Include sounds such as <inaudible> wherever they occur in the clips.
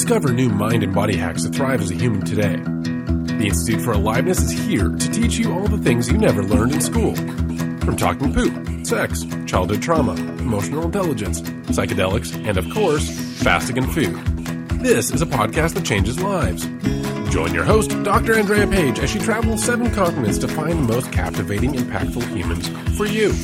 Discover new mind and body hacks to thrive as a human today. The Institute for Aliveness is here to teach you all the things you never learned in school. From talking poop, sex, childhood trauma, emotional intelligence, psychedelics, and of course, fasting and food. This is a podcast that changes lives. Join your host, Dr. Andrea Page, as she travels seven continents to find the most captivating, impactful humans for you.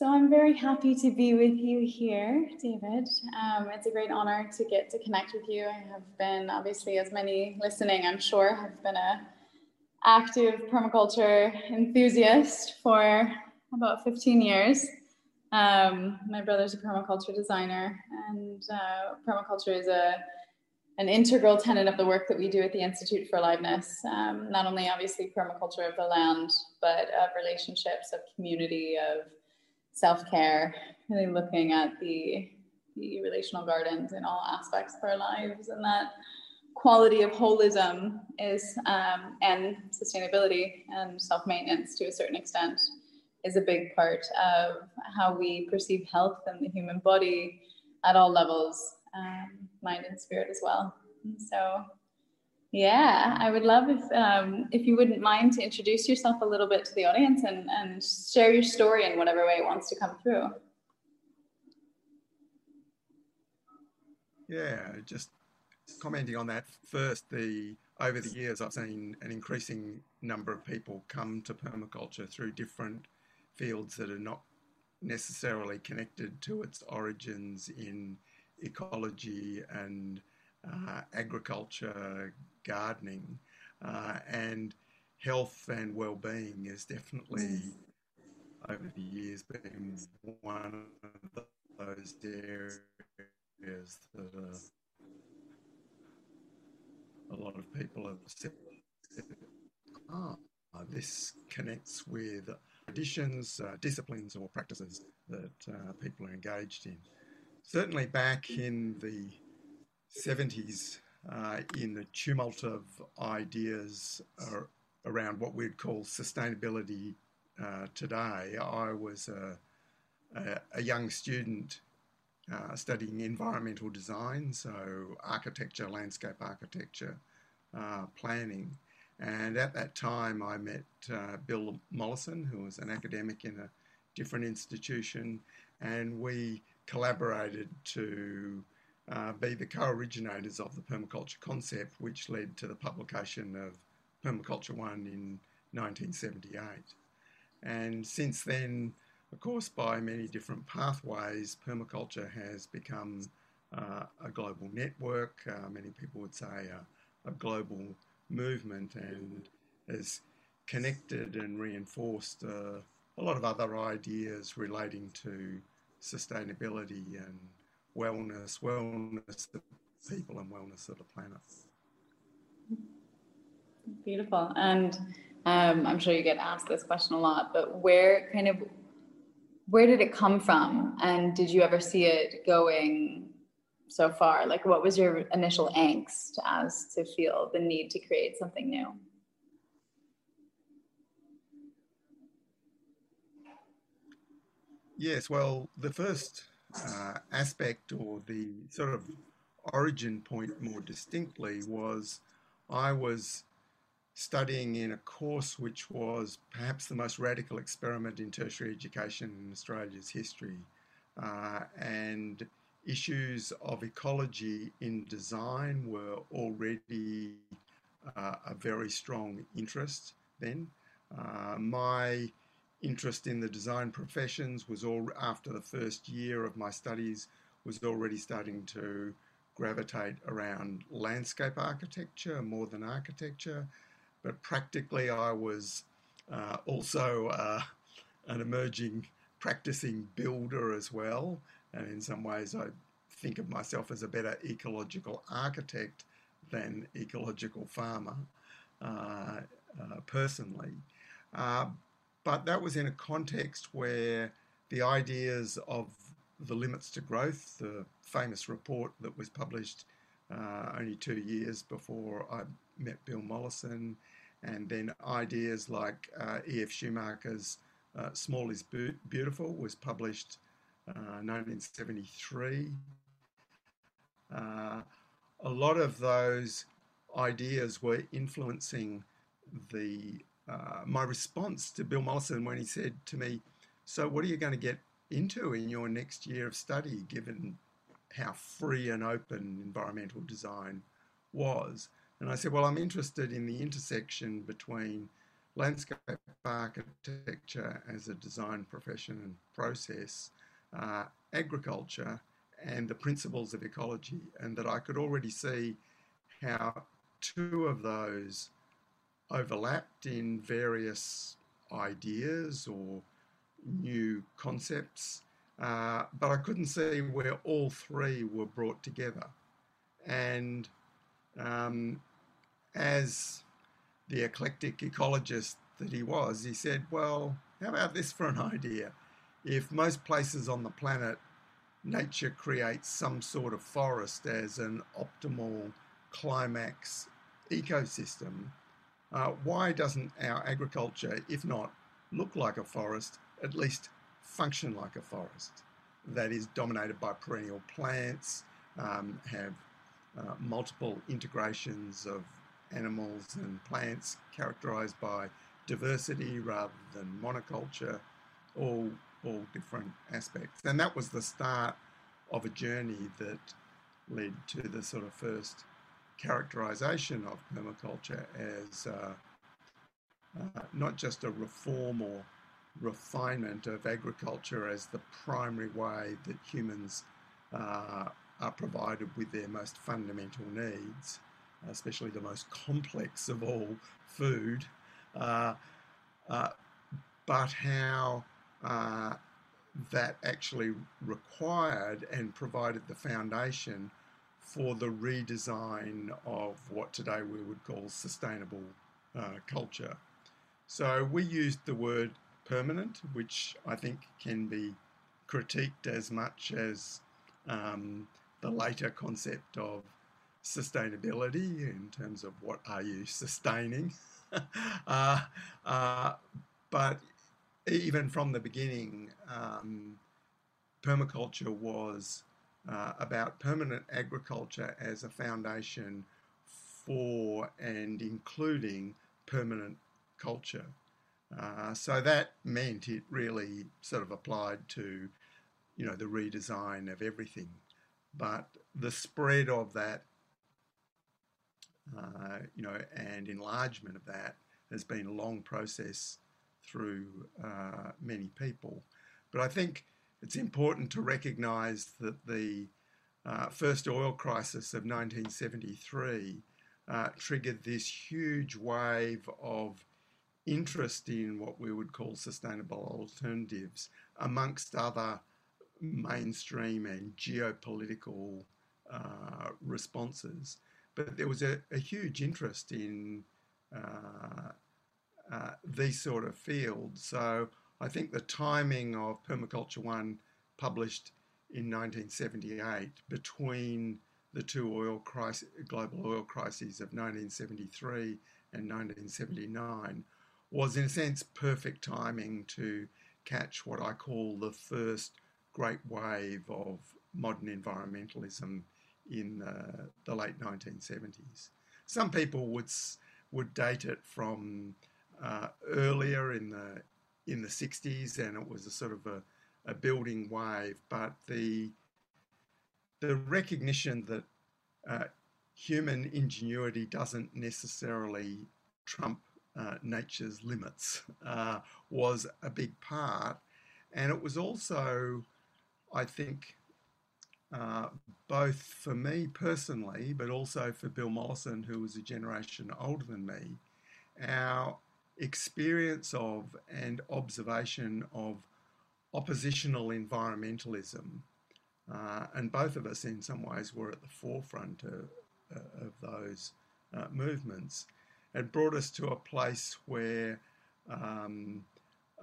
So I'm very happy to be with you here, David. Um, it's a great honor to get to connect with you. I have been, obviously, as many listening, I'm sure, have been a active permaculture enthusiast for about 15 years. Um, my brother's a permaculture designer, and uh, permaculture is a an integral tenet of the work that we do at the Institute for Aliveness. Um, not only obviously permaculture of the land, but of relationships, of community, of self-care, really looking at the, the relational gardens in all aspects of our lives and that quality of holism is um, and sustainability and self-maintenance to a certain extent is a big part of how we perceive health and the human body at all levels um, mind and spirit as well. And so, yeah, I would love if um, if you wouldn't mind to introduce yourself a little bit to the audience and, and share your story in whatever way it wants to come through. Yeah, just commenting on that first. The over the years, I've seen an increasing number of people come to permaculture through different fields that are not necessarily connected to its origins in ecology and agriculture, gardening, uh, and health and well-being is definitely over the years been one of those areas that uh, a lot of people have said, ah, this connects with traditions, uh, disciplines, or practices that uh, people are engaged in. Certainly back in the 70s, uh, in the tumult of ideas uh, around what we'd call sustainability uh, today, I was a, a, a young student uh, studying environmental design, so architecture, landscape architecture, uh, planning. And at that time, I met uh, Bill Mollison, who was an academic in a different institution, and we collaborated to uh, be the co-originators of the permaculture concept, which led to the publication of Permaculture One in 1978. And since then, of course, by many different pathways, permaculture has become uh, a global network. Uh, many people would say a, a, global movement, and has connected and reinforced uh, a lot of other ideas relating to sustainability and wellness, wellness of people and wellness of the planet. Beautiful. And um, I'm sure you get asked this question a lot, but where kind of where did it come from? And did you ever see it going so far? Like what was your initial angst as to feel the need to create something new? Yes, well, the first uh, aspect or the sort of origin point more distinctly was I was studying in a course which was perhaps the most radical experiment in tertiary education in Australia's history. Uh, and issues of ecology in design were already uh, a very strong interest then. Uh, my interest in the design professions was all after the first year of my studies was already starting to gravitate around landscape architecture more than architecture. But practically I was uh, also uh, an emerging practicing builder as well. And in some ways I think of myself as a better ecological architect than ecological farmer uh, uh personally. Uh, but that was in a context where the ideas of the limits to growth, the famous report that was published uh, only two years before I met Bill Mollison, and then ideas like uh, E.F. Schumacher's uh, Small is Beautiful was published 1973. uh, a lot of those ideas were influencing the uh, my response to Bill Mollison when he said to me, "So, what are you going to get into in your next year of study, given how free and open environmental design was?" And I said, "Well, I'm interested in the intersection between landscape architecture as a design profession and process, uh, agriculture, and the principles of ecology, and that I could already see how two of those overlapped in various ideas or new concepts, uh, but I couldn't see where all three were brought together. And um, as the eclectic ecologist that he was, he said, Well, how about this for an idea? If most places on the planet nature creates some sort of forest as an optimal climax ecosystem, uh, why doesn't our agriculture, if not look like a forest, at least function like a forest that is dominated by perennial plants, um, have uh, multiple integrations of animals and plants characterized by diversity rather than monoculture, all, all different aspects. And that was the start of a journey that led to the sort of first characterization of permaculture as uh, uh, not just a reform or refinement of agriculture as the primary way that humans uh, are provided with their most fundamental needs, especially the most complex of all, food, uh, uh, but how uh, that actually required and provided the foundation for the redesign of what today we would call sustainable uh, culture. So we used the word permanent, which I think can be critiqued as much as um, the later concept of sustainability in terms of what are you sustaining. <laughs> uh, uh, but even from the beginning, um, permaculture was uh, about permanent agriculture as a foundation for and including permanent culture. Uh, so that meant it really sort of applied to, you know, the redesign of everything. But the spread of that, uh, you know, and enlargement of that has been a long process through uh, many people. But I think it's important to recognise that the uh, first oil crisis of 1973 uh, triggered this huge wave of interest in what we would call sustainable alternatives, amongst other mainstream and geopolitical uh, responses. But there was a, a huge interest in uh, uh, these sort of fields. So I think the timing of Permaculture One, published in 1978, between the two oil crisis, global oil crises of 1973 and 1979, was in a sense perfect timing to catch what I call the first great wave of modern environmentalism in the late 1970s. Some people would would date it from uh, earlier in the in the 60s, and it was a sort of a, a building wave. But the the recognition that uh, human ingenuity doesn't necessarily trump uh, nature's limits <laughs> uh, was a big part, and it was also, I think, uh, both for me personally, but also for Bill Mollison, who was a generation older than me, our experience of and observation of oppositional environmentalism. Uh, and both of us, in some ways, were at the forefront of, uh, of those uh, movements. It brought us to a place where um,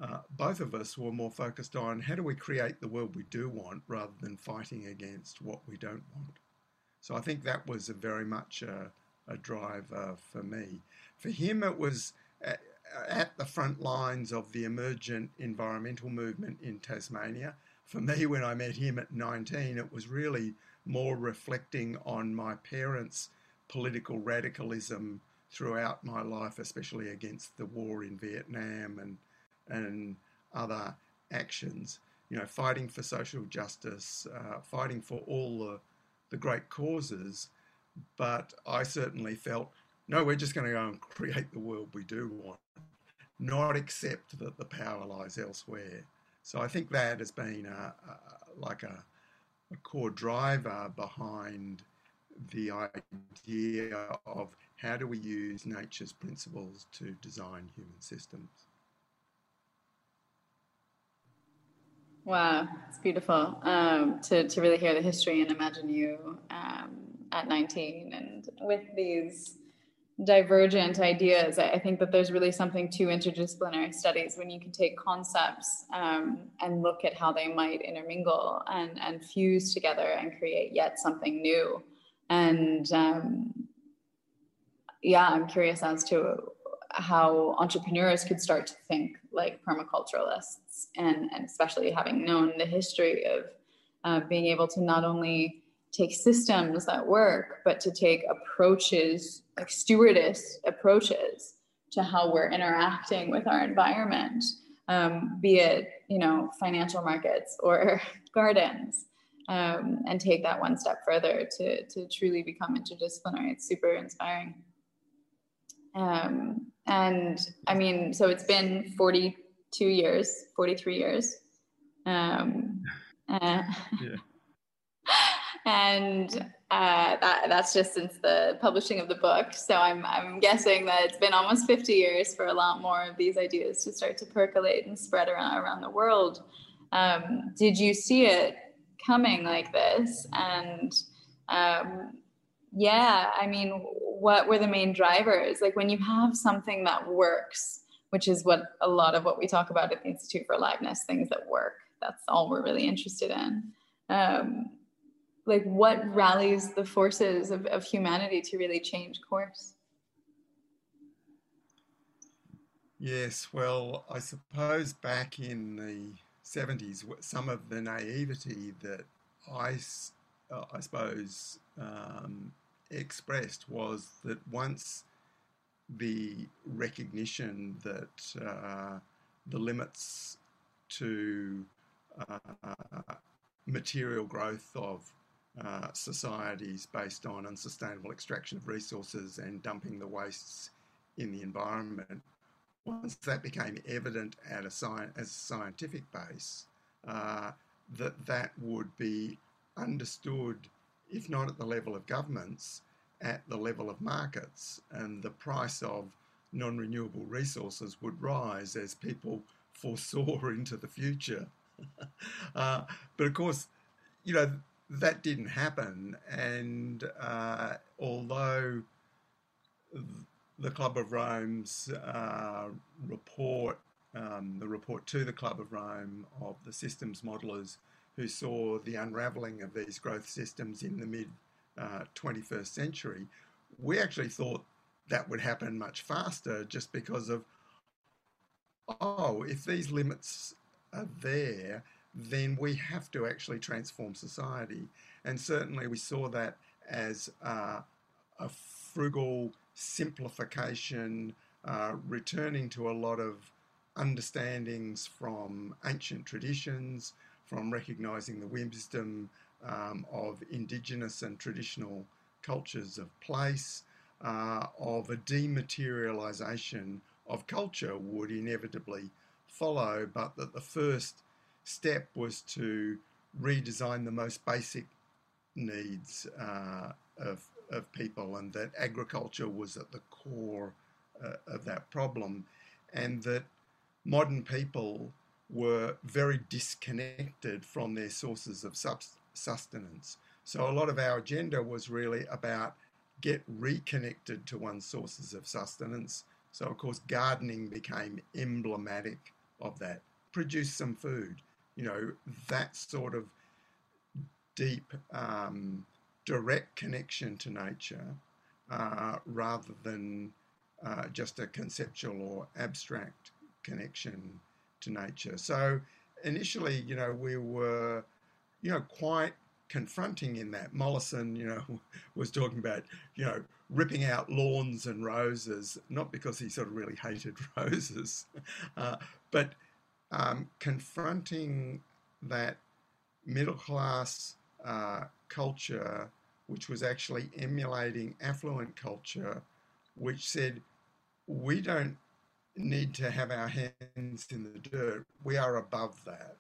uh, both of us were more focused on how do we create the world we do want rather than fighting against what we don't want. So I think that was very much a, a driver for me. For him, it was at the front lines of the emergent environmental movement in Tasmania. For me, when I met him at 19, it was really more reflecting on my parents' political radicalism throughout my life, especially against the war in Vietnam and and other actions. You know, fighting for social justice, uh, fighting for all the the great causes. But I certainly felt, no, we're just going to go and create the world we do want, not accept that the power lies elsewhere. So I think that has been a, a, like a, a core driver behind the idea of how do we use nature's principles to design human systems. Wow, it's beautiful um, to, to really hear the history and imagine you um, at 19 and with these divergent ideas. I think that there's really something to interdisciplinary studies when you can take concepts um, and look at how they might intermingle and, and fuse together and create yet something new. And um, yeah, I'm curious as to how entrepreneurs could start to think like permaculturalists, and, and especially having known the history of uh, being able to not only take systems that work, but to take approaches, like stewardess approaches to how we're interacting with our environment, um, be it, you know, financial markets or <laughs> gardens, um, and take that one step further to, to truly become interdisciplinary. It's super inspiring. Um, and I mean, so it's been 42 years, 43 years. Um, uh, <laughs> yeah. And uh, that, that's just since the publishing of the book. So I'm, I'm guessing that it's been almost 50 years for a lot more of these ideas to start to percolate and spread around, around the world. Um, did you see it coming like this? And um, yeah, I mean, what were the main drivers? Like when you have something that works, which is what a lot of what we talk about at the Institute for Aliveness, things that work. That's all we're really interested in. Um, like what rallies the forces of, of humanity to really change course? Yes, well, I suppose back in the 70s, some of the naivety that I, uh, I suppose, um, expressed was that once the recognition that uh, the limits to uh, material growth of uh, societies based on unsustainable extraction of resources and dumping the wastes in the environment, once that became evident at a sci- as a scientific base, uh, that that would be understood if not at the level of governments, at the level of markets. And the price of non renewable resources would rise as people foresaw <laughs> into the future. <laughs> uh, but of course, you know, that didn't happen. And uh, although the Club of Rome's uh, report, um, the report to the Club of Rome of the systems modelers who saw the unraveling of these growth systems in the mid uh, 21st century, we actually thought that would happen much faster just because of, oh, if these limits are there, then we have to actually transform society. And certainly we saw that as uh, a frugal simplification, uh, returning to a lot of understandings from ancient traditions, from recognizing the wisdom um, of indigenous and traditional cultures of place, uh, of a dematerialization of culture would inevitably follow, but that the first step was to redesign the most basic needs uh, of, of people, and that agriculture was at the core uh, of that problem, and that modern people were very disconnected from their sources of sustenance. So a lot of our agenda was really about get reconnected to one's sources of sustenance. So of course gardening became emblematic of that. Produce some food, you know, that sort of deep, um, direct connection to nature, uh, rather than uh, just a conceptual or abstract connection to nature. So initially, you know, we were, you know, quite confronting in that. Mollison, you know, <laughs> was talking about, you know, ripping out lawns and roses, not because he sort of really hated <laughs> roses, uh, but um, confronting that middle class uh, culture, which was actually emulating affluent culture, which said, we don't need to have our hands in the dirt. We are above that.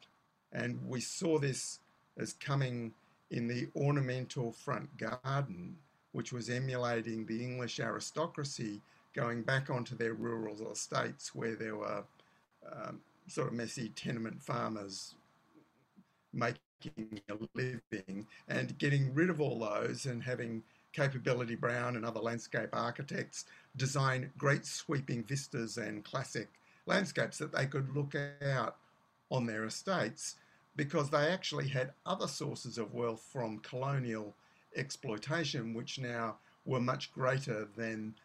And we saw this as coming in the ornamental front garden, which was emulating the English aristocracy going back onto their rural estates where there were um, sort of messy tenement farmers making a living and getting rid of all those and having Capability Brown and other landscape architects design great sweeping vistas and classic landscapes that they could look out on their estates because they actually had other sources of wealth from colonial exploitation, which now were much greater than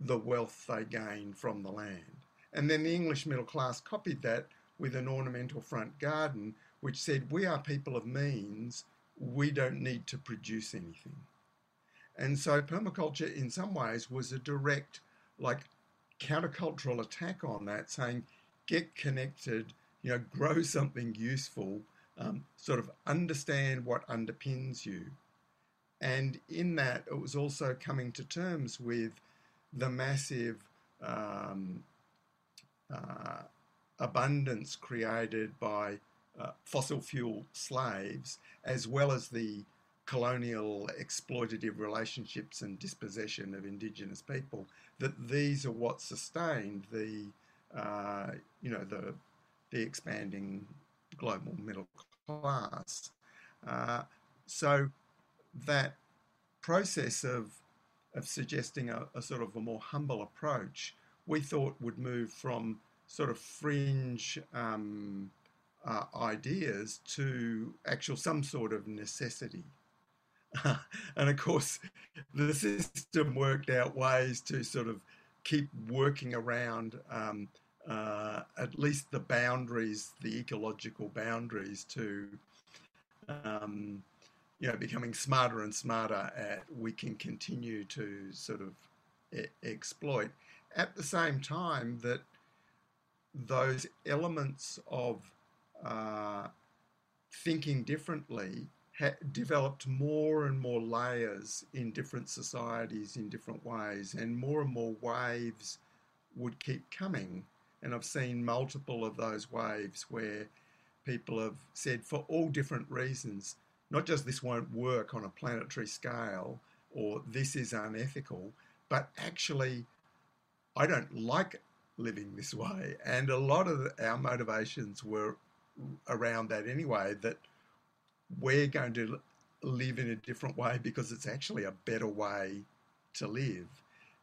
the wealth they gained from the land. And then the English middle class copied that with an ornamental front garden, which said, We are people of means, we don't need to produce anything. And so permaculture, in some ways, was a direct, like, countercultural attack on that, saying, Get connected, you know, grow <laughs> something useful um, sort of understand what underpins you. And in that, it was also coming to terms with the massive um, uh, abundance created by uh, fossil fuel slaves, as well as the colonial exploitative relationships and dispossession of indigenous people, that these are what sustained the, uh, you know, the, the expanding global middle class. Uh, so that process of of suggesting a, a, sort of a more humble approach, we thought would move from sort of fringe um, uh, ideas to actual some sort of necessity. <laughs> and of course, the system worked out ways to sort of keep working around um, uh, at least the boundaries, the ecological boundaries to, um, you know, becoming smarter and smarter at we can continue to sort of e- exploit. At the same time that those elements of uh, thinking differently developed more and more layers in different societies in different ways, and more and more waves would keep coming. And I've seen multiple of those waves where people have said, for all different reasons, not just this won't work on a planetary scale or this is unethical, but actually, I don't like living this way. And a lot of our motivations were around that anyway, that we're going to live in a different way because it's actually a better way to live.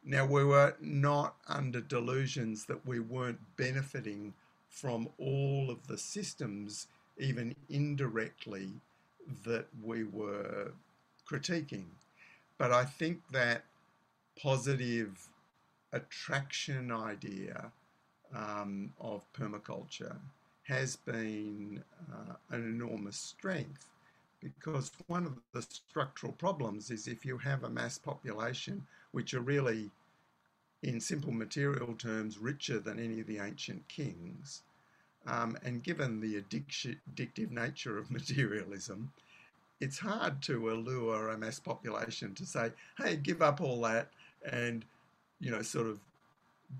Now, we were not under delusions that we weren't benefiting from all of the systems, even indirectly, that we were critiquing. But I think that positive attraction idea um, of permaculture has been uh, an enormous strength because one of the structural problems is if you have a mass population which are really, in simple material terms, richer than any of the ancient kings. Um, and given the addictive nature of <laughs> materialism, it's hard to allure a mass population to say, hey, give up all that and, you know, sort of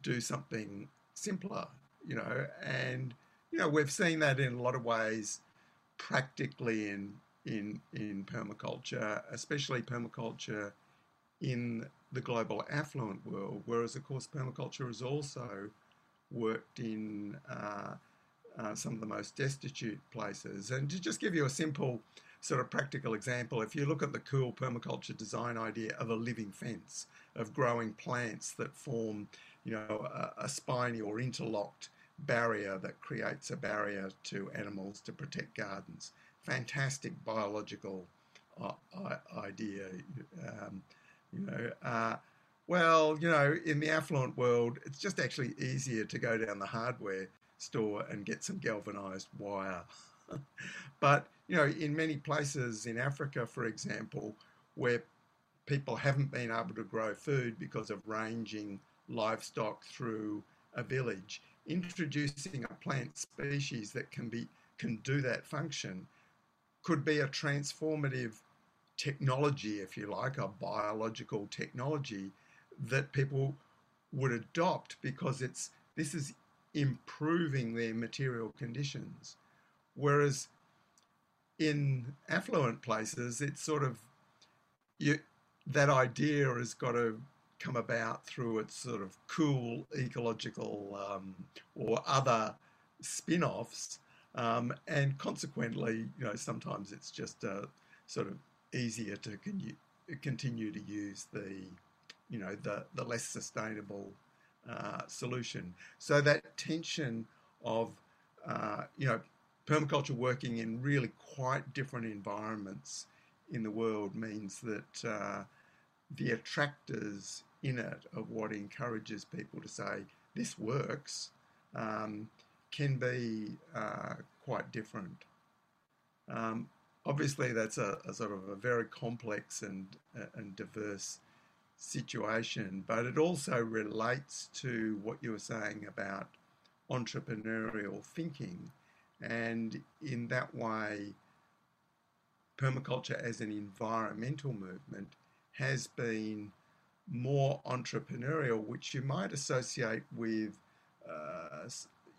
do something simpler, you know. And, you know, we've seen that in a lot of ways practically in in in permaculture, especially permaculture in the global affluent world, whereas, of course, permaculture has also worked in uh, uh, some of the most destitute places. And to just give you a simple sort of practical example, if you look at the cool permaculture design idea of a living fence, of growing plants that form, you know, a, a spiny or interlocked barrier that creates a barrier to animals to protect gardens. Fantastic biological uh, idea. Um, you know, uh, well, you know, in the affluent world, it's just actually easier to go down the hardware store and get some galvanized wire. But you know, in many places in Africa, for example, where people haven't been able to grow food because of ranging livestock through a village, introducing a plant species that can be can do that function could be a transformative technology, if you like, a biological technology that people would adopt because it's this is improving their material conditions. Whereas in affluent places, it's sort of you, that idea has got to come about through its sort of cool ecological um, or other spin-offs, um, and consequently, you know, sometimes it's just uh, sort of easier to con- continue to use the, you know, the the less sustainable uh, solution. So that tension of, uh, you know, permaculture working in really quite different environments in the world means that uh, the attractors in it of what encourages people to say this works um, can be uh, quite different. Um, obviously, that's a, a, sort of a very complex and, uh, and diverse situation, but it also relates to what you were saying about entrepreneurial thinking and in that way, permaculture as an environmental movement has been more entrepreneurial, which you might associate with, uh,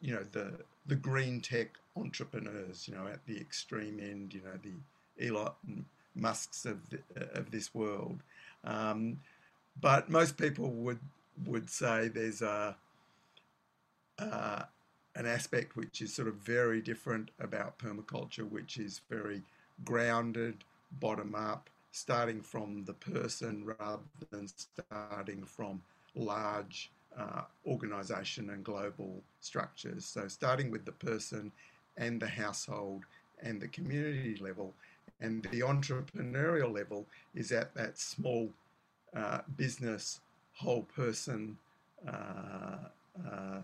you know, the the green tech entrepreneurs, you know, at the extreme end, you know, the Elon Musk's of the, of this world. Um, but most people would would say there's a, a an aspect which is sort of very different about permaculture, which is very grounded, bottom up, starting from the person rather than starting from large uh, organization and global structures. So, starting with the person and the household and the community level, and the entrepreneurial level is at that small uh, business, whole person uh,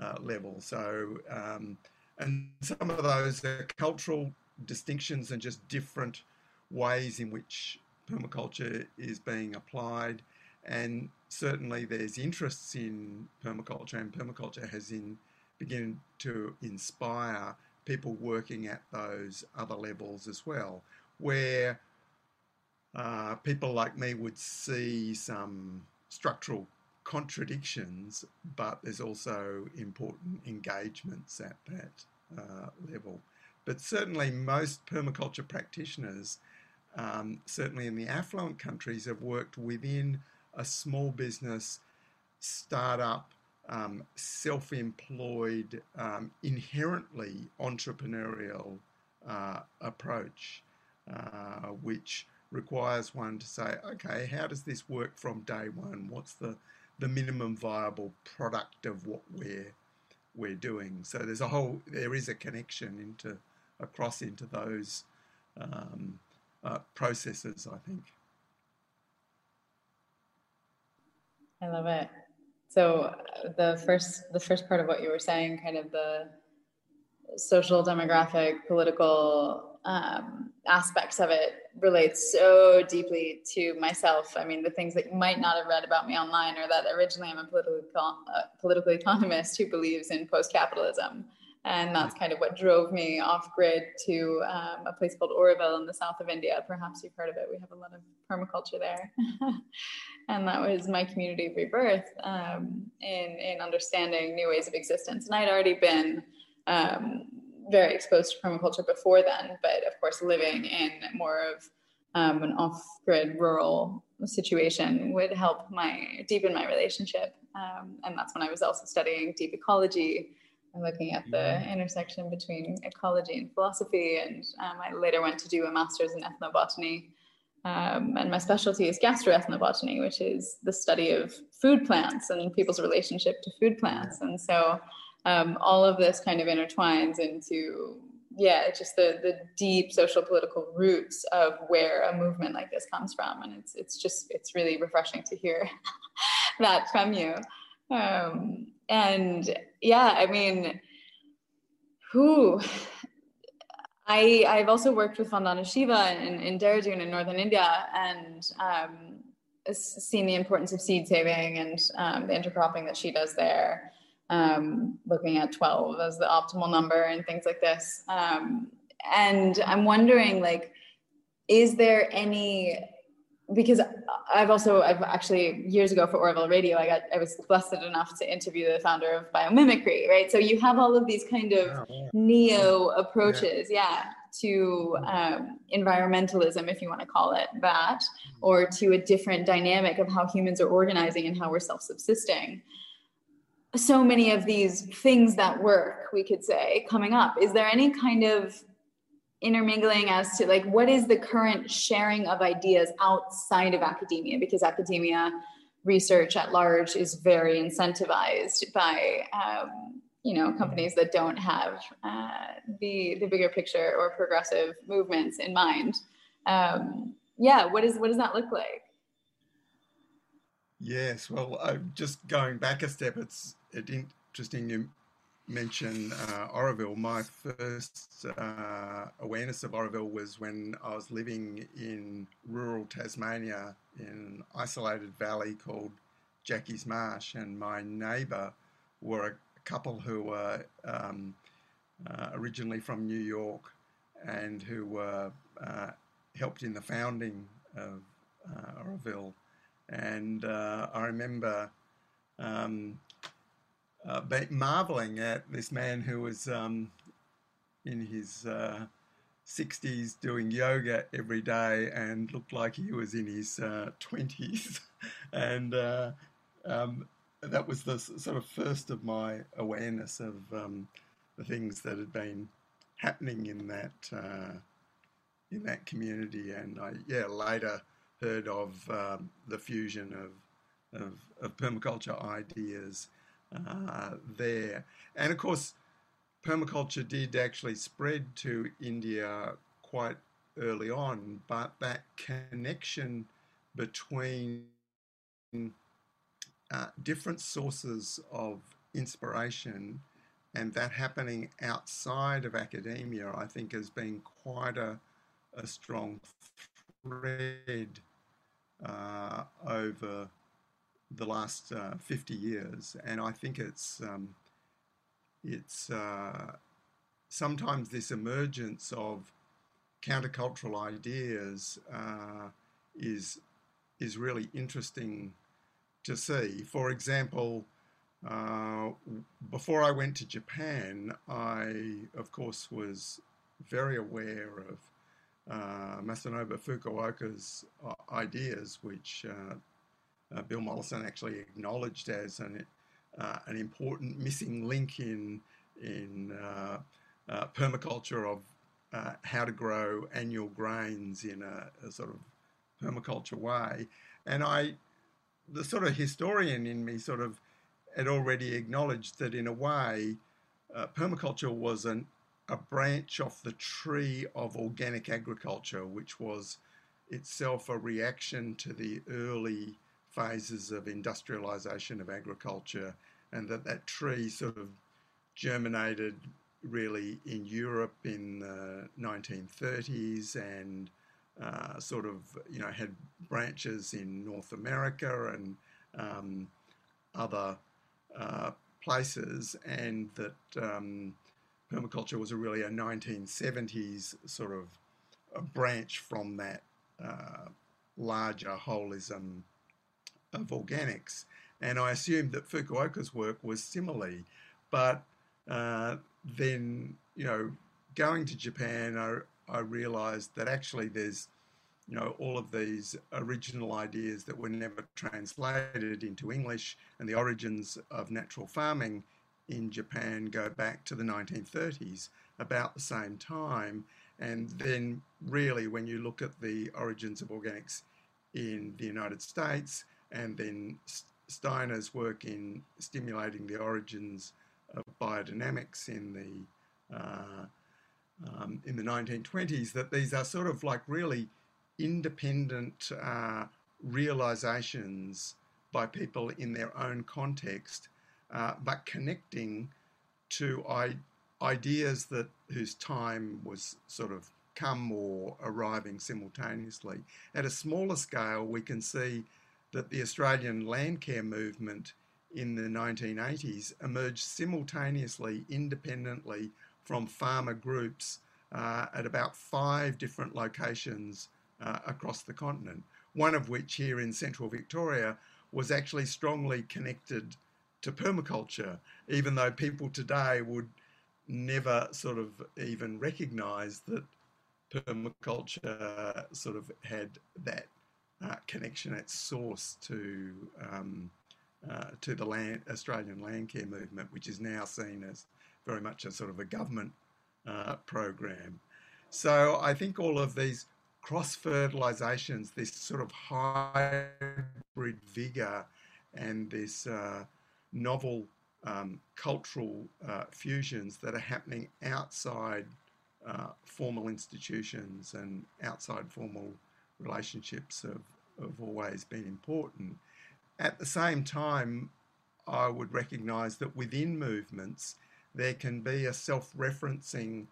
uh level. So, um, and some of those are cultural distinctions and just different ways in which permaculture is being applied. And certainly there's interests in permaculture, and permaculture has in begun to inspire people working at those other levels as well, where uh, people like me would see some structural contradictions, but there's also important engagements at that uh, level. But certainly, most permaculture practitioners, um, certainly in the affluent countries, have worked within a small business, startup, um, self employed, um, inherently entrepreneurial uh, approach, uh, which requires one to say, okay, how does this work from day one? What's the the minimum viable product of what we're we're doing. So there's a whole there is a connection into across into those um, uh, processes. I think. I love it. So the first the first part of what you were saying, kind of the social, demographic, political um, aspects of it relates so deeply to myself. I mean, the things that you might not have read about me online are that originally I'm a political, uh, political economist who believes in post capitalism. And that's kind of what drove me off grid to um, a place called Auroville in the south of India. Perhaps you've heard of it. We have a lot of permaculture there. <laughs> and that was my community of rebirth um, in, in understanding new ways of existence. And I'd already been um, very exposed to permaculture before then, but of course, living in more of um, an off-grid rural situation would help my deepen my relationship. Um, and that's when I was also studying deep ecology and looking at the mm-hmm. intersection between ecology and philosophy. And um, I later went to do a master's in ethnobotany. Um, and my specialty is gastroethnobotany, which is the study of food plants and people's relationship to food plants. And so um, all of this kind of intertwines into yeah just the the deep social political roots of where a movement like this comes from. And it's it's just it's really refreshing to hear <laughs> that from you. Um, and yeah i mean who I, I've also worked with Vandana Shiva in, in Dehradun in northern India and um, seen the importance of seed saving and um, the intercropping that she does there, um, looking at 12 as the optimal number and things like this. Um, and I'm wondering, like, is there any because I've also I've actually years ago for Auroville Radio I got I was blessed enough to interview the founder of biomimicry right? So you have all of these kind of neo approaches yeah, yeah to um, environmentalism if you want to call it that or to a different dynamic of how humans are organizing and how we're self-subsisting so many of these things that work we could say coming up. Is there any kind of intermingling as to like what is the current sharing of ideas outside of academia? Because academia research at large is very incentivized by um, you know companies that don't have uh, the the bigger picture or progressive movements in mind. Um, yeah what is what does that look like? Yes well I'm just going back a step. It's it interesting you mention uh, Auroville. My first uh, awareness of Auroville was when I was living in rural Tasmania in an isolated valley called Jackeys Marsh, and my neighbour were a couple who were um, uh, originally from New York and who were uh, helped in the founding of uh, Auroville. And uh, I remember um, uh, marveling at this man who was um, in his uh, 60s doing yoga every day and looked like he was in his uh, 20s. <laughs> and uh, um, that was the sort of first of my awareness of um, the things that had been happening in that uh, in that community. And I yeah later heard of um, the fusion of, of, of permaculture ideas uh, there. And of course, permaculture did actually spread to India quite early on, but that connection between uh, different sources of inspiration and that happening outside of academia, I think, has been quite a, a strong thread uh, over the last uh, 50 years, and I think it's um, it's uh, sometimes this emergence of countercultural ideas uh, is is really interesting to see. For example, uh, before I went to Japan, I of course was very aware of uh, Masanobu Fukuoka's uh, ideas, which uh, Bill Mollison actually acknowledged as an, uh, an important missing link in, in uh, uh permaculture of uh, how to grow annual grains in a, a, sort of permaculture way. And I, the sort of historian in me, sort of had already acknowledged that in a way, uh, permaculture was an, a branch off the tree of organic agriculture, which was itself a reaction to the early phases of industrialization of agriculture, and that that tree sort of germinated really in Europe in the 1930s and uh, sort of you know had branches in North America and um, other uh, places, and that um, permaculture was a really a 1970s sort of a branch from that uh, larger holism of organics. And I assumed that Fukuoka's work was similarly. But uh, then, you know, going to Japan, I, I realized that actually there's, you know, all of these original ideas that were never translated into English, and the origins of natural farming in Japan go back to the 1930s, about the same time. And then, really, when you look at the origins of organics in the United States, and then Steiner's work in stimulating the origins of biodynamics in the uh, um, in the 1920s that these are sort of like really independent uh, realizations by people in their own context, uh, but connecting to I- ideas that whose time was sort of come or arriving simultaneously. At a smaller scale, we can see that the Australian land care movement in the 1980s emerged simultaneously, independently from farmer groups uh, at about five different locations uh, across the continent. One of which here in central Victoria was actually strongly connected to permaculture, even though people today would never sort of even recognize that permaculture sort of had that uh, connection at source to um, uh, to the land, Australian land care movement, which is now seen as very much a sort of a government uh, program. So I think all of these cross fertilizations, this sort of hybrid vigor, and this uh, novel um, cultural uh, fusions that are happening outside formal institutions and outside formal relationships have, have always been important. At the same time, I would recognise that within movements, there can be a self referencing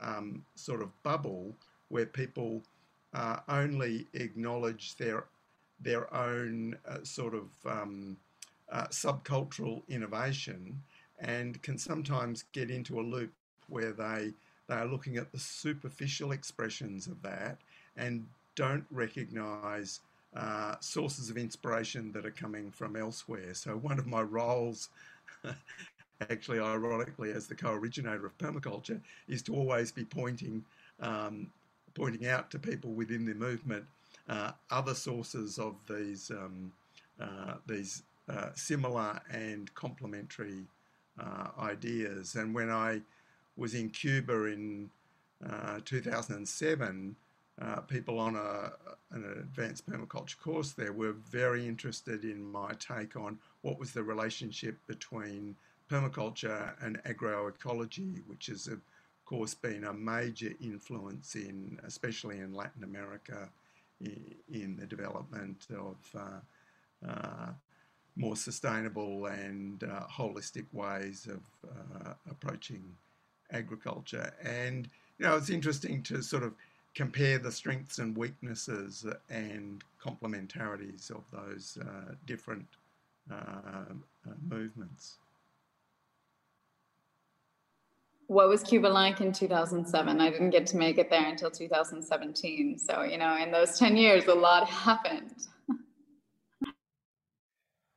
um, sort of bubble where people uh, only acknowledge their, their own uh, sort of um, uh, subcultural innovation and can sometimes get into a loop where they they are looking at the superficial expressions of that and don't recognize uh, sources of inspiration that are coming from elsewhere. So, one of my roles, <laughs> actually, ironically, as the co originator of permaculture, is to always be pointing, um, pointing out to people within the movement uh, other sources of these, um, uh, these uh, similar and complementary uh, ideas. And when I was in Cuba in uh, 2007, uh, people on a, an advanced permaculture course there were very interested in my take on what was the relationship between permaculture and agroecology, which has, of course, been a major influence in, especially in Latin America, in, the development of uh, uh, more sustainable and uh, holistic ways of uh, approaching agriculture. And, you know, it's interesting to sort of compare the strengths and weaknesses and complementarities of those uh, different uh, uh, movements. What was Cuba like in 2007? I didn't get to make it there until 2017. So, you know, in those 10 years, a lot <laughs> happened.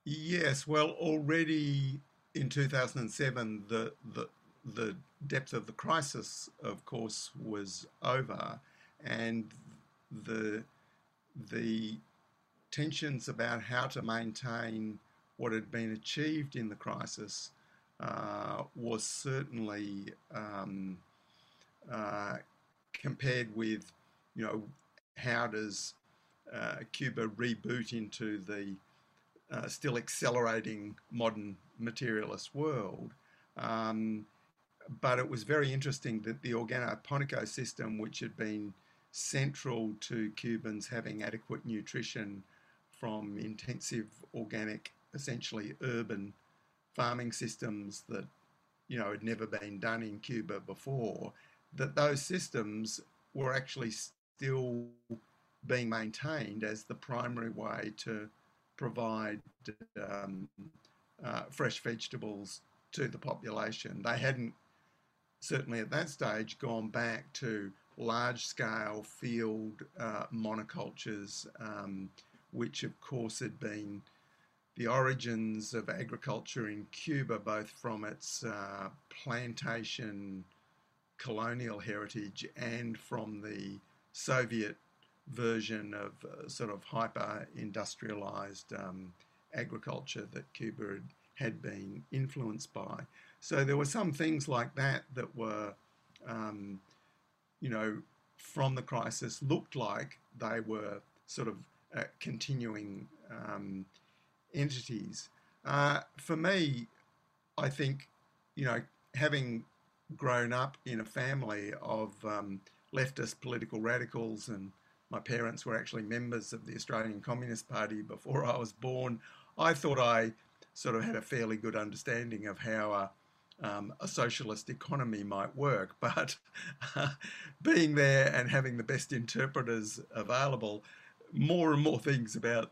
yes, well, already in 2007, the, the, the depth of the crisis, of course, was over, and the the tensions about how to maintain what had been achieved in the crisis uh, was certainly um, uh, compared with, you know, how does uh, Cuba reboot into the uh, still accelerating modern materialist world? Um, but it was very interesting that the organoponico system, which had been central to Cubans having adequate nutrition from intensive organic, essentially urban farming systems that you know had never been done in Cuba before, that those systems were actually still being maintained as the primary way to provide um, uh, fresh vegetables to the population. They hadn't certainly at that stage, gone back to large scale field uh, monocultures, um, which of course had been the origins of agriculture in Cuba, both from its uh, plantation colonial heritage and from the Soviet version of uh, sort of hyper industrialized um, agriculture that Cuba had, been influenced by. So there were some things like that that were, um, you know, from the crisis looked like they were sort of uh, continuing um, entities. Uh, for me, I think, you know, having grown up in a family of um, leftist political radicals and my parents were actually members of the Australian Communist Party before I was born. I thought I sort of had a fairly good understanding of how a um, a socialist economy might work. <laughs> But uh, being there and having the best interpreters available, more and more things about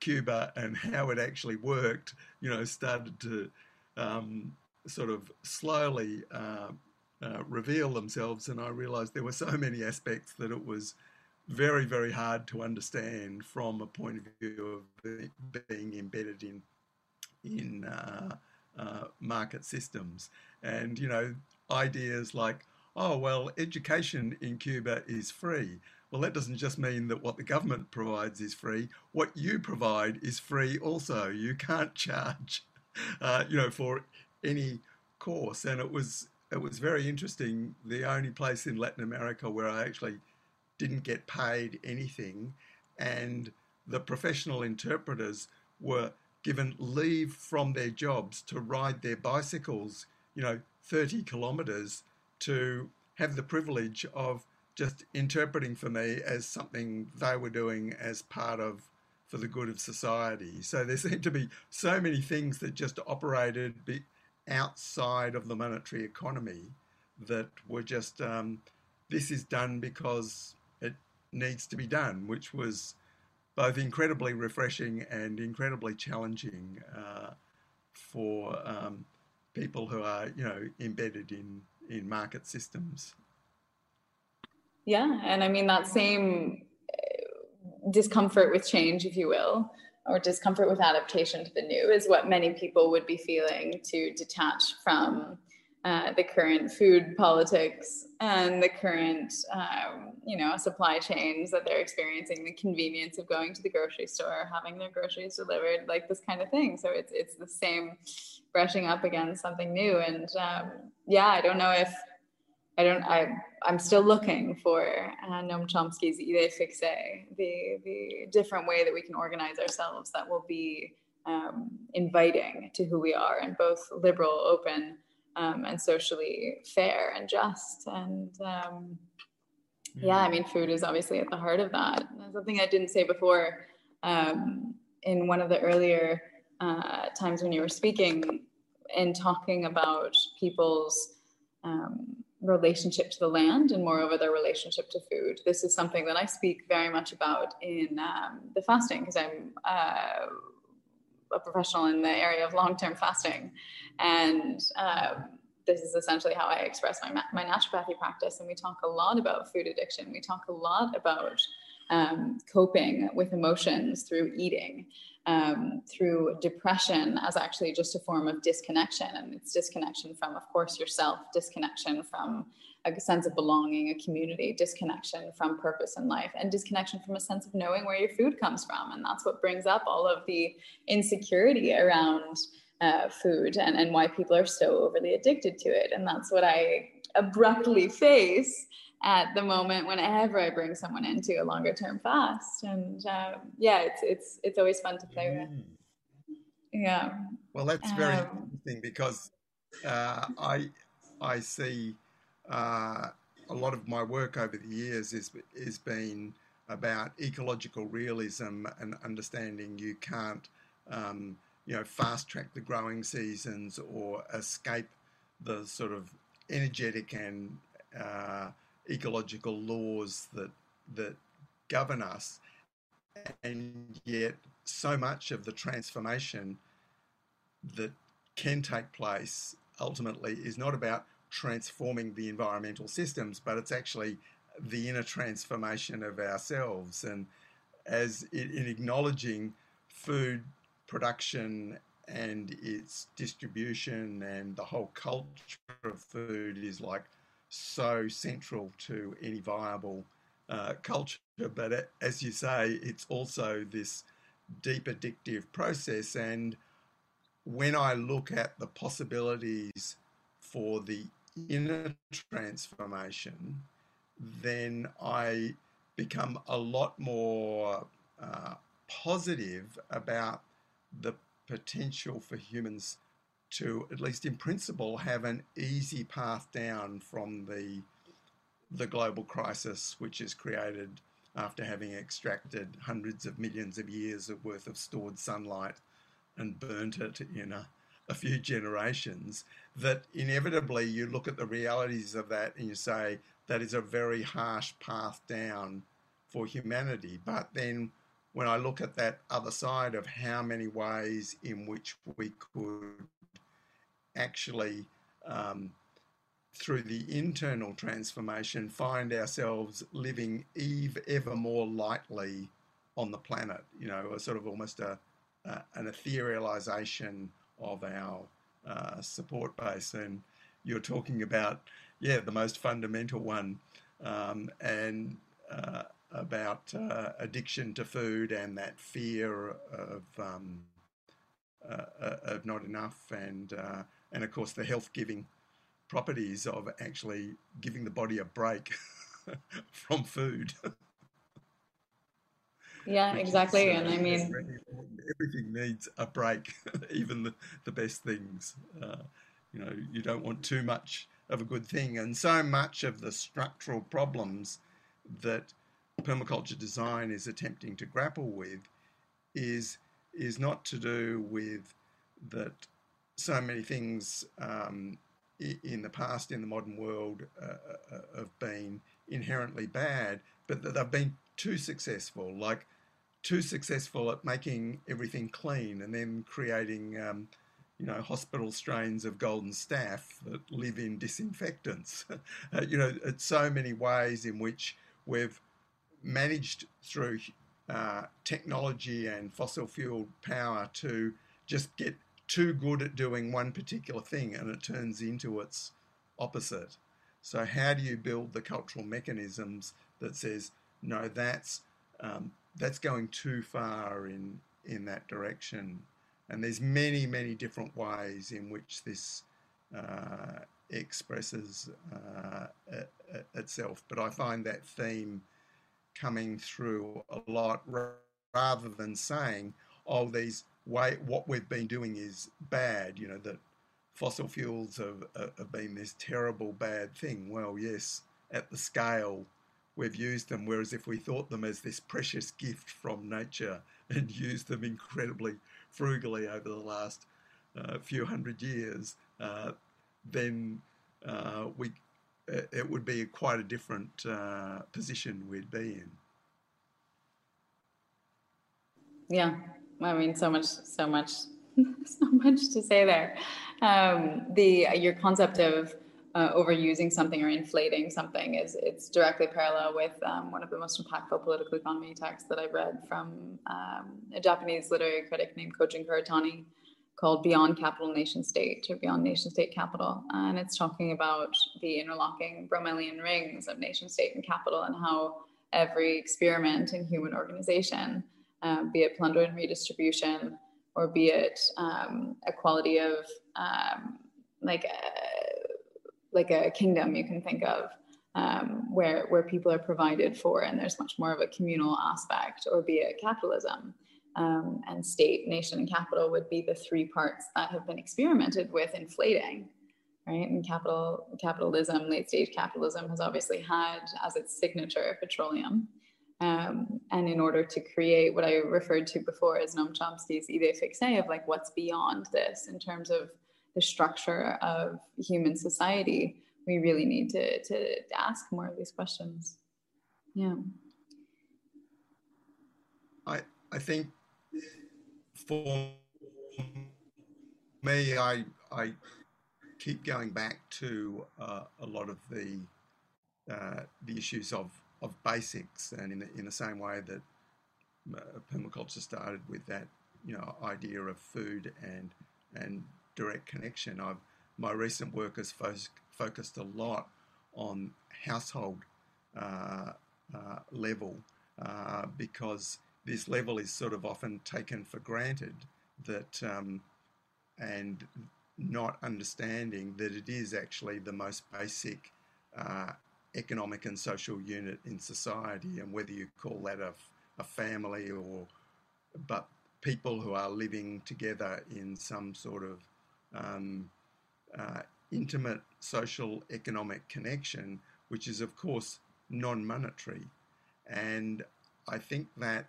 Cuba and how it actually worked, you know, started to um, sort of slowly uh, uh, reveal themselves. And I realized there were so many aspects that it was very, very hard to understand from a point of view of being embedded in in uh, uh, market systems. And you know, ideas like, oh well, education in Cuba is free. Well, that doesn't just mean that what the government provides is free. What you provide is free also. You can't charge, <laughs> uh, you know, for any course. And it was it was very interesting. The only place in Latin America where I actually didn't get paid anything, and the professional interpreters were given leave from their jobs to ride their bicycles, you know, 30 kilometres to have the privilege of just interpreting for me as something they were doing as part of for the good of society. So there seemed to be so many things that just operated outside of the monetary economy that were just um, this is done because it needs to be done, which was both incredibly refreshing and incredibly challenging uh, for um, people who are, you know, embedded in in market systems. Yeah, and I mean that same uh, discomfort with change, if you will, or discomfort with adaptation to the new, is what many people would be feeling to detach from uh, the current food politics and the current, um, you know, supply chains that they're experiencing, the convenience of going to the grocery store, having their groceries delivered, like this kind of thing. So it's it's the same brushing up against something new. And um, yeah, I don't know if I don't. I I'm still looking for uh, Noam Chomsky's idée fixe, the the different way that we can organize ourselves that will be um, inviting to who we are and both liberal, open um, and socially fair and just. And um, yeah, I mean, food is obviously at the heart of that. And something I didn't say before um, in one of the earlier uh, times when you were speaking in talking about people's um, relationship to the land and moreover their relationship to food. This is something that I speak very much about in um, the fasting because I'm uh, a professional in the area of long-term fasting, and um, this is essentially how I express my my naturopathy practice. And we talk a lot about food addiction. We talk a lot about um, coping with emotions through eating, um, through depression as actually just a form of disconnection. And it's disconnection from, of course, yourself, disconnection from a sense of belonging, a community, disconnection from purpose in life, and disconnection from a sense of knowing where your food comes from. And that's what brings up all of the insecurity around uh, food and, and why people are so overly addicted to it. And that's what I abruptly face at the moment whenever I bring someone into a longer term fast. And uh, yeah, it's it's it's always fun to play with. Mm. Yeah. Well, that's very um, interesting because uh, I I see uh, a lot of my work over the years is is been about ecological realism and understanding you can't um, you know fast track the growing seasons or escape the sort of energetic and uh, ecological laws that that govern us, and yet so much of the transformation that can take place ultimately is not about transforming the environmental systems, but it's actually the inner transformation of ourselves. And as in acknowledging food production and its distribution and the whole culture of food is like so central to any viable uh, culture. But as you say, it's also this deep addictive process. And when I look at the possibilities for the inner transformation, then I become a lot more uh, positive about the potential for humans to, at least in principle, have an easy path down from the the global crisis, which is created after having extracted hundreds of millions of years of worth of stored sunlight and burnt it in a a few generations, that inevitably you look at the realities of that and you say that is a very harsh path down for humanity. But then when I look at that other side of how many ways in which we could actually, um, through the internal transformation, find ourselves living Eve ever more lightly on the planet, you know, a sort of almost a, an etherealization of our uh, support base. And you're talking about, yeah, the most fundamental one, um, and uh, about uh, addiction to food and that fear of um, uh, uh, of not enough, and and of course the health giving properties of actually giving the body a break <laughs> from food. Yeah, exactly. Is, uh, and I mean, everything needs a break, <laughs> even the, the best things. Uh, you know, you don't want too much of a good thing. And so much of the structural problems that permaculture design is attempting to grapple with is is not to do with that so many things um, in the past in the modern world uh, uh, uh, have been inherently bad, but that they've been too successful. Like too successful at making everything clean and then creating, um, you know, hospital strains of golden staph that live in disinfectants. <laughs> uh, you know, it's so many ways in which we've managed through uh, technology and fossil fuel power to just get too good at doing one particular thing and it turns into its opposite. So, how do you build the cultural mechanisms that says, no, that's um, that's going too far in in that direction. And there's many, many different ways in which this uh, expresses uh, itself. But I find that theme coming through a lot rather than saying, oh, these way what we've been doing is bad, you know, that fossil fuels have, have been this terrible bad thing. Well, yes, at the scale we've used them. Whereas if we thought them as this precious gift from nature and <laughs> used them incredibly frugally over the last uh, few hundred years, uh, then uh, we it would be quite a different uh, position we'd be in. Yeah, I mean, so much, so much, <laughs> so much to say there. Um, the your concept of uh, overusing something or inflating something is it's directly parallel with um, one of the most impactful political economy texts that I've read from um, a Japanese literary critic named Kojin Karatani called Beyond Capital Nation State or Beyond Nation State Capital. And it's talking about the interlocking Borromean rings of nation state and capital and how every experiment in human organization, um, be it plunder and redistribution, or be it um, equality of um, like uh, like a kingdom you can think of um, where where people are provided for and there's much more of a communal aspect or be it capitalism um, and state nation and capital would be the three parts that have been experimented with inflating right? And capital capitalism late stage capitalism has obviously had as its signature petroleum um, and in order to create what I referred to before as Noam Chomsky's idée fixe of like what's beyond this in terms of the structure of human society, we really need to, to ask more of these questions. Yeah. I, I think for me, I, I keep going back to uh, a lot of the, uh, the issues of, of basics and in the, in the same way that uh, permaculture started with that, you know, idea of food and, and direct connection. I've my recent work has fo- focused a lot on household uh, uh, level uh, because this level is sort of often taken for granted that um, and not understanding that it is actually the most basic uh, economic and social unit in society and whether you call that a, a family or but people who are living together in some sort of um, uh, intimate social economic connection, which is, of course, non monetary. And I think that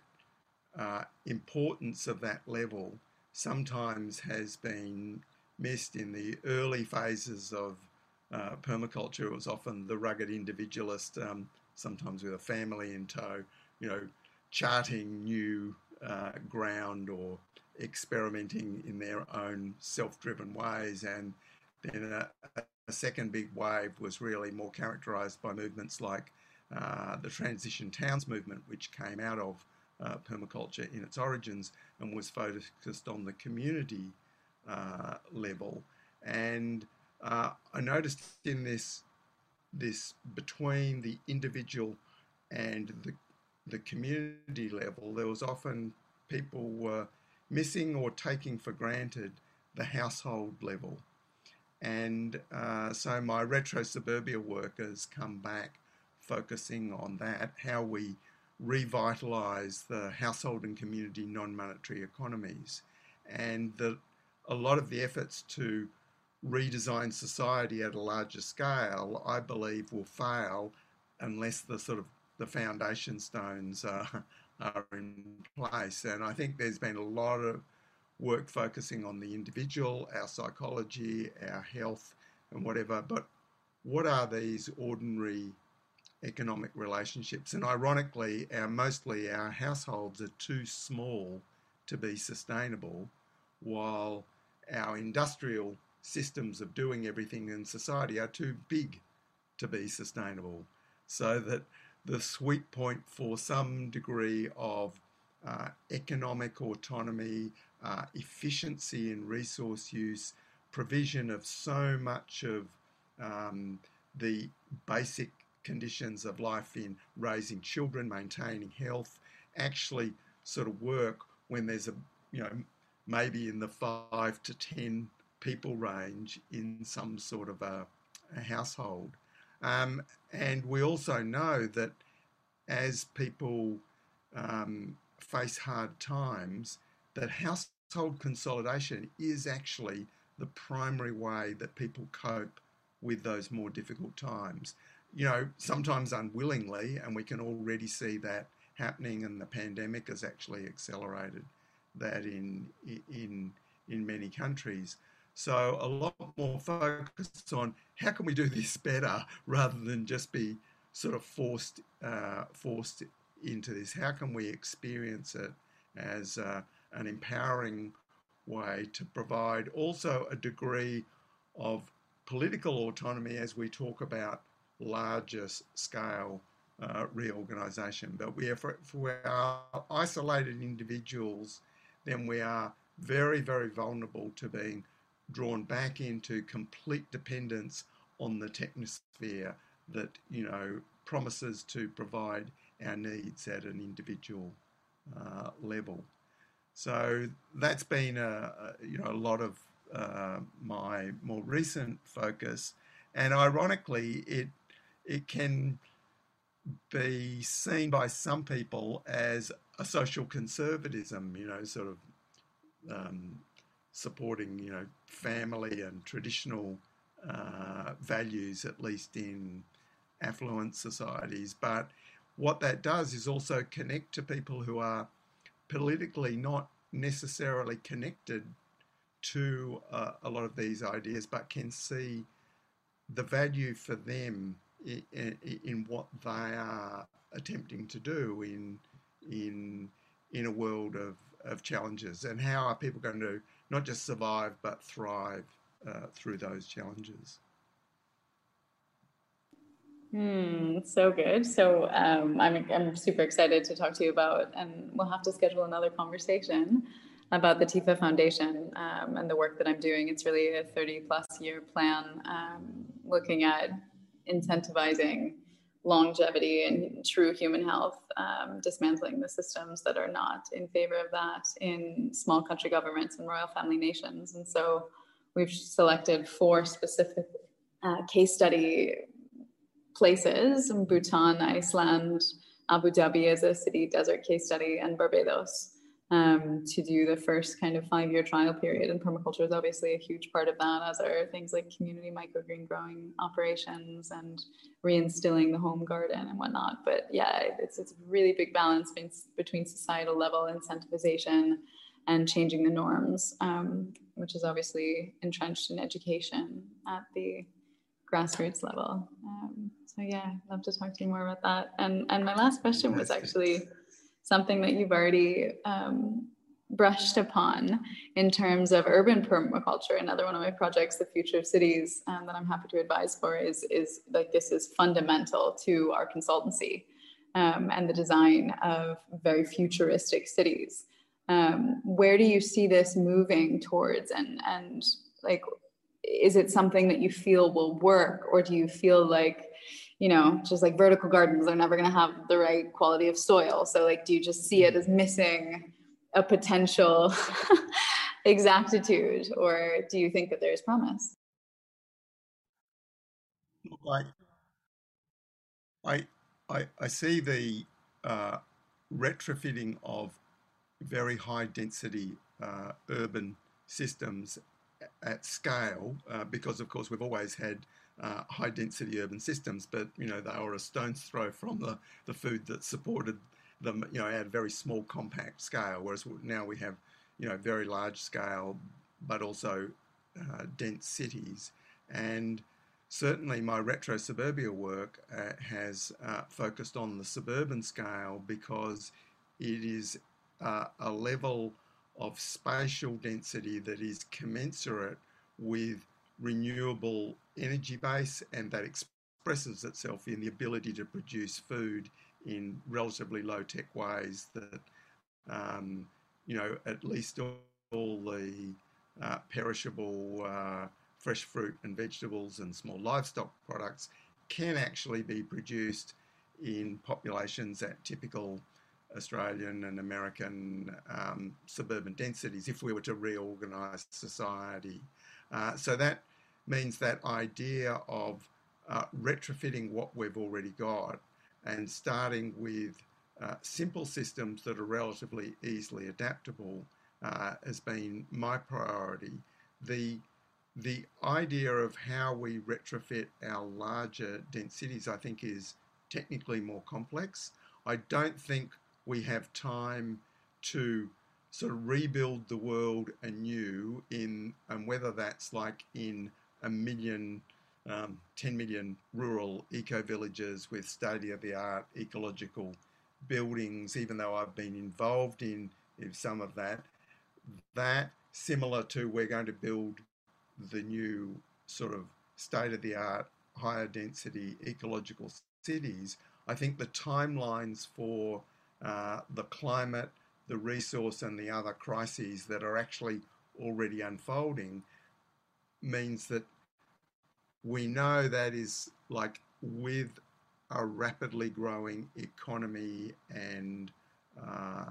uh, importance of that level sometimes has been missed in the early phases of uh, permaculture. It was often the rugged individualist, um, sometimes with a family in tow, you know, charting new uh, ground or experimenting in their own self-driven ways. And then a, a second big wave was really more characterized by movements like uh, the transition towns movement, which came out of uh, permaculture in its origins and was focused on the community uh, level. And uh, I noticed in this this between the individual and the the community level, there was often people were missing or taking for granted the household level. And uh, so my retro suburbia work has come back focusing on that, how we revitalize the household and community non monetary economies. And that a lot of the efforts to redesign society at a larger scale, I believe, will fail unless the sort of the foundation stones are, are in place. And I think there's been a lot of work focusing on the individual, our psychology, our health, and whatever. But what are these ordinary economic relationships? And ironically, our mostly our households are too small to be sustainable, while our industrial systems of doing everything in society are too big to be sustainable. So that the sweet point for some degree of uh, economic autonomy, uh, efficiency in resource use, provision of so much of um, the basic conditions of life in raising children, maintaining health, actually sort of work when there's a, you know, maybe in the five to 10 people range in some sort of a, a household. Um, and we also know that as people um, face hard times, that household consolidation is actually the primary way that people cope with those more difficult times. You know, sometimes unwillingly, and we can already see that happening, and the pandemic has actually accelerated that in in in many countries. So a lot more focus on how can we do this better rather than just be sort of forced uh, forced into this. How can we experience it as uh, an empowering way to provide also a degree of political autonomy as we talk about larger scale uh, reorganisation. But we are for, for our isolated individuals, then we are very, very vulnerable to being drawn back into complete dependence on the technosphere that you know promises to provide our needs at an individual uh, level. So that's been a, a, you know a lot of uh, my more recent focus, and ironically, it it can be seen by some people as a social conservatism, you know, sort of um, supporting, you know, family and traditional uh, values, at least in affluent societies. But what that does is also connect to people who are politically not necessarily connected to uh, a lot of these ideas, but can see the value for them in, in, what they are attempting to do in in in a world of, of challenges, and how are people going to not just survive but thrive uh, through those challenges. Hmm, so good. So um, I'm, I'm super excited to talk to you about, and we'll have to schedule another conversation about the TIFA Foundation um, and the work that I'm doing. It's really a 30 plus year plan um, looking at incentivizing longevity and true human health, um, dismantling the systems that are not in favor of that in small country governments and royal family nations. And so we've selected four specific uh, case study places Bhutan, Iceland, Abu Dhabi as a city desert case study, and Barbados um, to do the first kind of five year trial period. And permaculture is obviously a huge part of that, as are things like community microgreen growing operations and reinstilling the home garden and whatnot. But yeah, it's, it's a really big balance between societal level incentivization and changing the norms, um, which is obviously entrenched in education at the grassroots level. Um, so yeah, I'd love to talk to you more about that. And and my last question was actually something that you've already um, brushed upon in terms of urban permaculture. Another one of my projects, the future of cities, um, that I'm happy to advise for is is like this is fundamental to our consultancy um, and the design of very futuristic cities. Um, where do you see this moving towards, and and like, is it something that you feel will work, or do you feel like you know, just like vertical gardens are never going to have the right quality of soil. So, like, do you just see it as missing a potential <laughs> exactitude, or do you think that there's promise? I, I, I, I see the uh, retrofitting of very high density uh, urban systems at scale uh, because, of course, we've always had uh, high density urban systems, but you know they were a stone's throw from the, the food that supported them, you know, at a very small compact scale. Whereas now we have, you know, very large scale, but also uh, dense cities. And certainly my retro suburbia work uh, has uh, focused on the suburban scale because it is uh, a level of spatial density that is commensurate with renewable energy base and that expresses itself in the ability to produce food in relatively low tech ways that, um, you know, at least all, all the uh, perishable uh, fresh fruit and vegetables and small livestock products can actually be produced in populations at typical Australian and American um, suburban densities if we were to reorganise society. Uh, so that means that idea of uh, retrofitting what we've already got and starting with uh, simple systems that are relatively easily adaptable uh, has been my priority. The the idea of how we retrofit our larger dense cities, I think, is technically more complex. I don't think we have time to sort of rebuild the world anew in, and whether that's like in a million, um, 10 million rural eco villages with state of the art ecological buildings, even though I've been involved in, some of that, that similar to we're going to build the new sort of state of the art, higher density ecological cities, I think the timelines for uh, the climate, the resource, and the other crises that are actually already unfolding means that we know that is like with a rapidly growing economy and uh,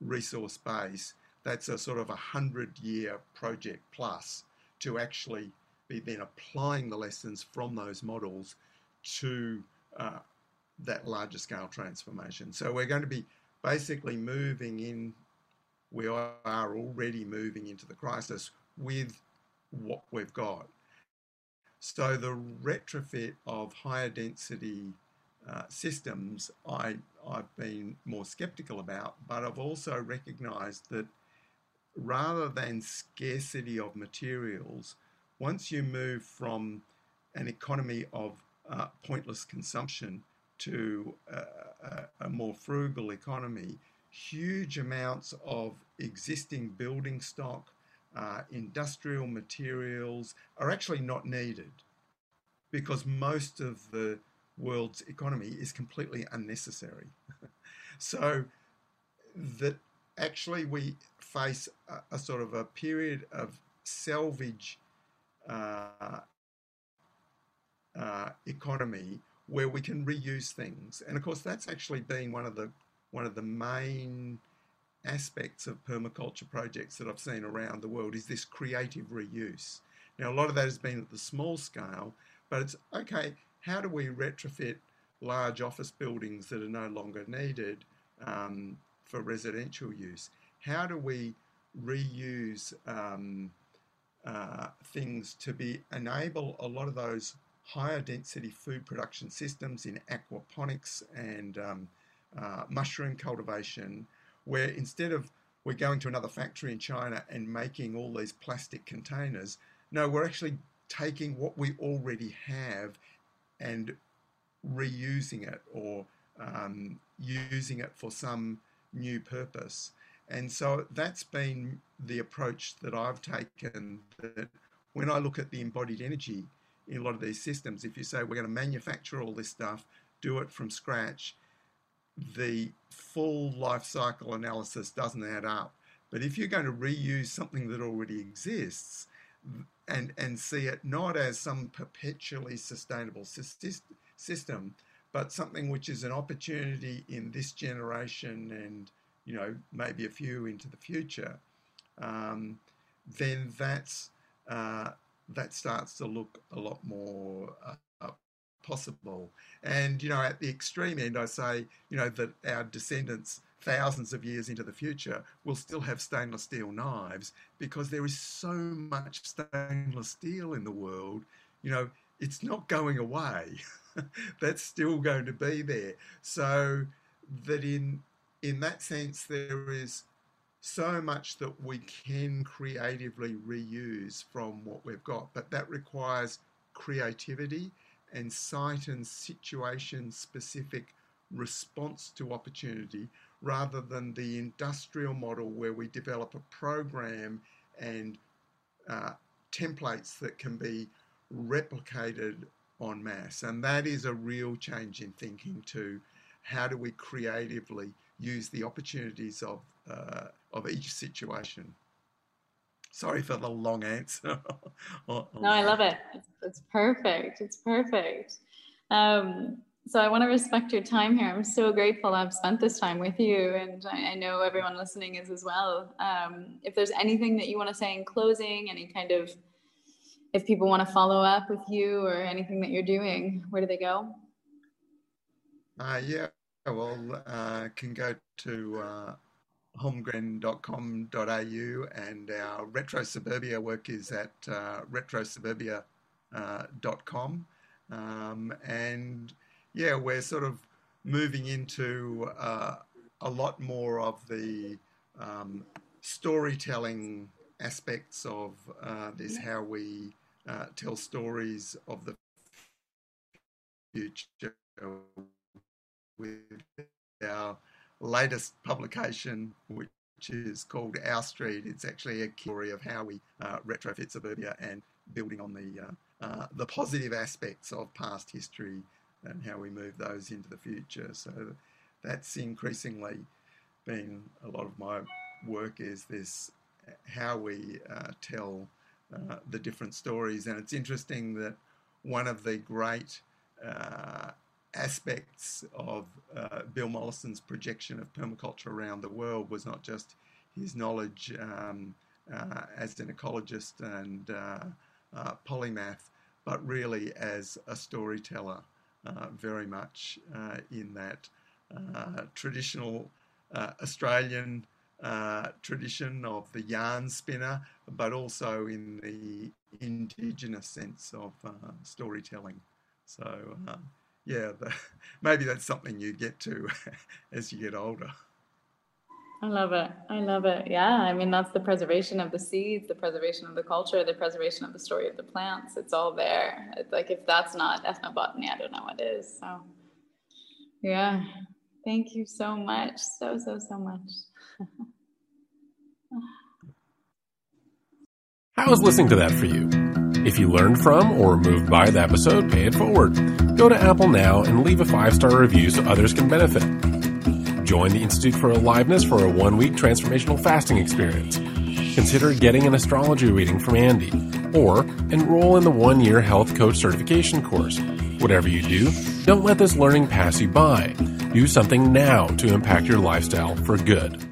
resource base, that's a sort of a hundred year project plus to actually be then applying the lessons from those models to uh, that larger scale transformation. So we're going to be basically moving in, we are already moving into the crisis with what we've got. So the retrofit of higher density uh, systems, I, I've been more skeptical about, but I've also recognized that rather than scarcity of materials, once you move from an economy of uh, pointless consumption to a, a, more frugal economy, huge amounts of existing building stock, uh, industrial materials are actually not needed because most of the world's economy is completely unnecessary. <laughs> so that actually we face a, a, sort of a period of salvage uh, uh, economy where we can reuse things, and of course that's actually been one of the one of the main aspects of permaculture projects that I've seen around the world is this creative reuse. Now a lot of that has been at the small scale, but it's okay. How do we retrofit large office buildings that are no longer needed um, for residential use? How do we reuse um, uh, things to be enable a lot of those higher density food production systems in aquaponics and um, uh, mushroom cultivation, where instead of we're going to another factory in China and making all these plastic containers. No, we're actually taking what we already have and reusing it or um, using it for some new purpose. And so that's been the approach that I've taken. That when I look at the embodied energy in a lot of these systems, if you say we're going to manufacture all this stuff, do it from scratch, the full life cycle analysis doesn't add up. But if you're going to reuse something that already exists and, and see it not as some perpetually sustainable system, but something which is an opportunity in this generation and you know maybe a few into the future, um, then that's uh, that starts to look a lot more uh, possible. And you know, at the extreme end, I say you know that our descendants thousands of years into the future will still have stainless steel knives because there is so much stainless steel in the world. You know, it's not going away. <laughs> That's still going to be there. So that in in that sense there is so much that we can creatively reuse from what we've got, but that requires creativity and site and situation specific response to opportunity rather than the industrial model where we develop a program and uh, templates that can be replicated en masse. And that is a real change in thinking to how do we creatively use the opportunities of, uh, of each situation. Sorry for the long answer. <laughs> no, I love it. It's, it's perfect. It's perfect. Um, so I want to respect your time here. I'm so grateful I've spent this time with you, and I, I know everyone listening is as well. Um, if there's anything that you want to say in closing, any kind of, if people want to follow up with you or anything that you're doing, where do they go? Uh, yeah, well, uh, can go to uh, holmgren.com.au, and our retro suburbia work is at uh, retrosuburbia.com. Uh, um, and yeah, we're sort of moving into uh, a lot more of the um, storytelling aspects of uh, this, how we uh, tell stories of the future with our latest publication, which is called Our Street. It's actually a story of how we uh, retrofit suburbia and building on the uh, uh, the positive aspects of past history and how we move those into the future. So that's increasingly been a lot of my work is this how we uh, tell uh, the different stories. And it's interesting that one of the great uh, aspects of uh, Bill Mollison's projection of permaculture around the world was not just his knowledge um, uh, as an ecologist and uh, polymath, but really as a storyteller. Uh, very much uh, in that uh, traditional Australian tradition of the yarn spinner, but also in the indigenous sense of storytelling. So, yeah, the, <laughs> maybe that's something you get to <laughs> as you get older. I love it. I love it. Yeah. I mean, that's the preservation of the seeds, the preservation of the culture, the preservation of the story of the plants. It's all there. It's like if that's not ethnobotany, I don't know what is. So, yeah. Thank you so much. So, so, so much. <laughs> How was listening to that for you? If you learned from or moved by the episode, pay it forward. Go to Apple now and leave a five star review so others can benefit. Join the Institute for Aliveness for a one week transformational fasting experience. Consider getting an astrology reading from Andy, or enroll in the one year health coach certification course. Whatever you do, don't let this learning pass you by. Do something now to impact your lifestyle for good.